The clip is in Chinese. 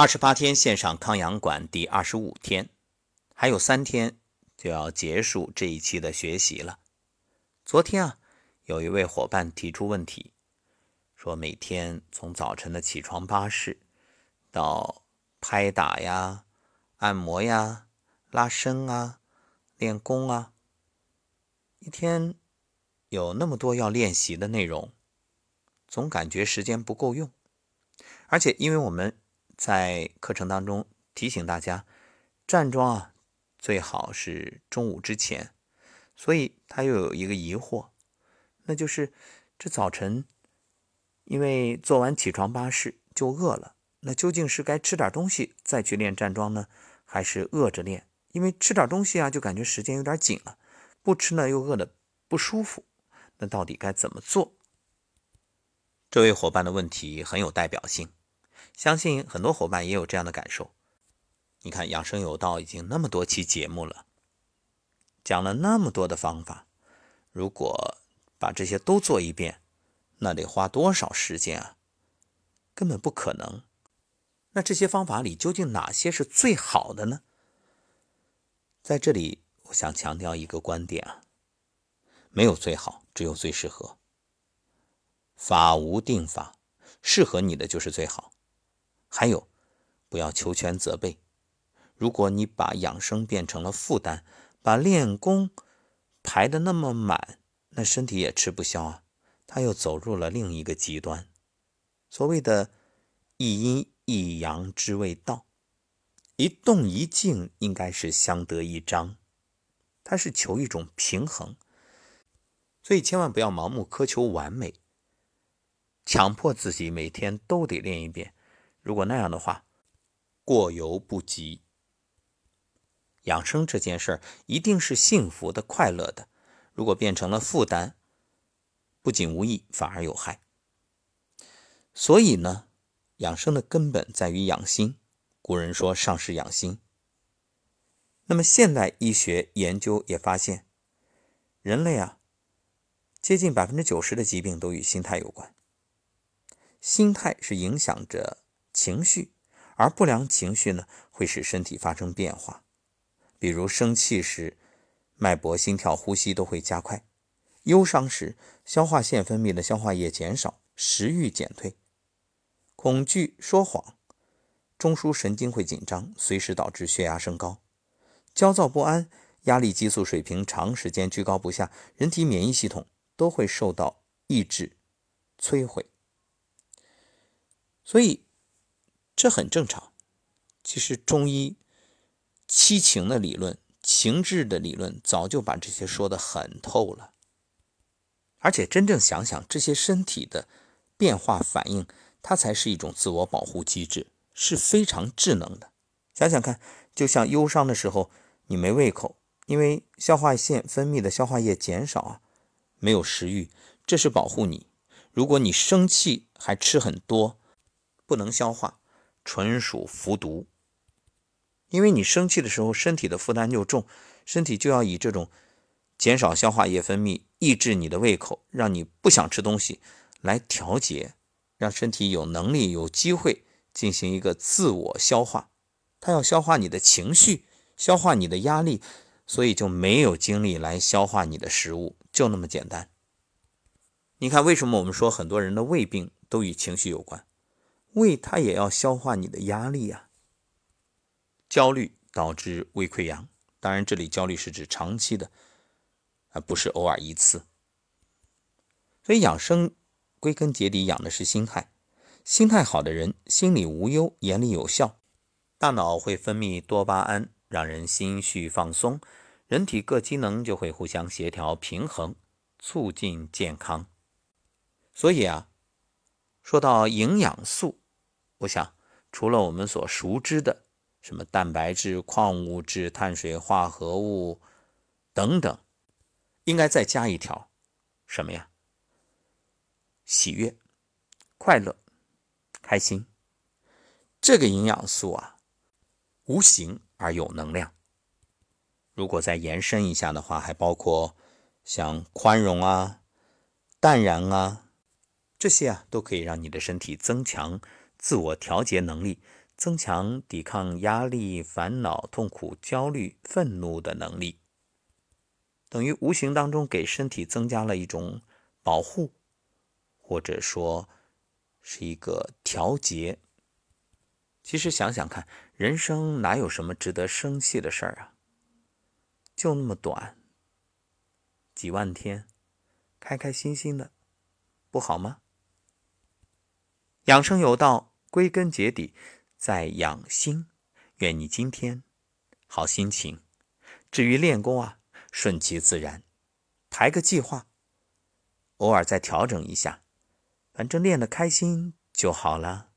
二十八天线上康养馆第二十五天，还有三天就要结束这一期的学习了。昨天啊，有一位伙伴提出问题，说每天从早晨的起床巴士到拍打呀、按摩呀、拉伸啊、练功啊，一天有那么多要练习的内容，总感觉时间不够用，而且因为我们。在课程当中提醒大家，站桩啊最好是中午之前。所以他又有一个疑惑，那就是这早晨因为做完起床巴士就饿了，那究竟是该吃点东西再去练站桩呢，还是饿着练？因为吃点东西啊就感觉时间有点紧了，不吃呢又饿得不舒服，那到底该怎么做？这位伙伴的问题很有代表性。相信很多伙伴也有这样的感受。你看，养生有道已经那么多期节目了，讲了那么多的方法，如果把这些都做一遍，那得花多少时间啊？根本不可能。那这些方法里究竟哪些是最好的呢？在这里，我想强调一个观点啊：没有最好，只有最适合。法无定法，适合你的就是最好。还有，不要求全责备。如果你把养生变成了负担，把练功排的那么满，那身体也吃不消啊。他又走入了另一个极端。所谓的一阴一阳之谓道，一动一静应该是相得益彰，它是求一种平衡。所以千万不要盲目苛求完美，强迫自己每天都得练一遍。如果那样的话，过犹不及。养生这件事儿一定是幸福的、快乐的。如果变成了负担，不仅无益，反而有害。所以呢，养生的根本在于养心。古人说“上是养心”。那么现代医学研究也发现，人类啊，接近百分之九十的疾病都与心态有关。心态是影响着。情绪，而不良情绪呢，会使身体发生变化。比如生气时，脉搏、心跳、呼吸都会加快；忧伤时，消化腺分泌的消化液减少，食欲减退；恐惧、说谎，中枢神经会紧张，随时导致血压升高；焦躁不安，压力激素水平长时间居高不下，人体免疫系统都会受到抑制、摧毁。所以。这很正常。其实中医七情的理论、情志的理论早就把这些说得很透了。而且真正想想，这些身体的变化反应，它才是一种自我保护机制，是非常智能的。想想看，就像忧伤的时候，你没胃口，因为消化腺分泌的消化液减少啊，没有食欲，这是保护你。如果你生气还吃很多，不能消化。纯属服毒，因为你生气的时候，身体的负担就重，身体就要以这种减少消化液分泌、抑制你的胃口，让你不想吃东西来调节，让身体有能力、有机会进行一个自我消化。它要消化你的情绪，消化你的压力，所以就没有精力来消化你的食物，就那么简单。你看，为什么我们说很多人的胃病都与情绪有关？胃它也要消化你的压力呀。焦虑导致胃溃疡，当然这里焦虑是指长期的，而不是偶尔一次。所以养生归根结底养的是心态，心态好的人心里无忧，眼里有笑，大脑会分泌多巴胺，让人心绪放松，人体各机能就会互相协调平衡，促进健康。所以啊，说到营养素。我想，除了我们所熟知的什么蛋白质、矿物质、碳水化合物等等，应该再加一条什么呀？喜悦、快乐、开心。这个营养素啊，无形而有能量。如果再延伸一下的话，还包括像宽容啊、淡然啊，这些啊，都可以让你的身体增强。自我调节能力，增强抵抗压力、烦恼、痛苦、焦虑、愤怒的能力，等于无形当中给身体增加了一种保护，或者说是一个调节。其实想想看，人生哪有什么值得生气的事儿啊？就那么短，几万天，开开心心的，不好吗？养生有道，归根结底。在养心，愿你今天好心情。至于练功啊，顺其自然，排个计划，偶尔再调整一下，反正练得开心就好了。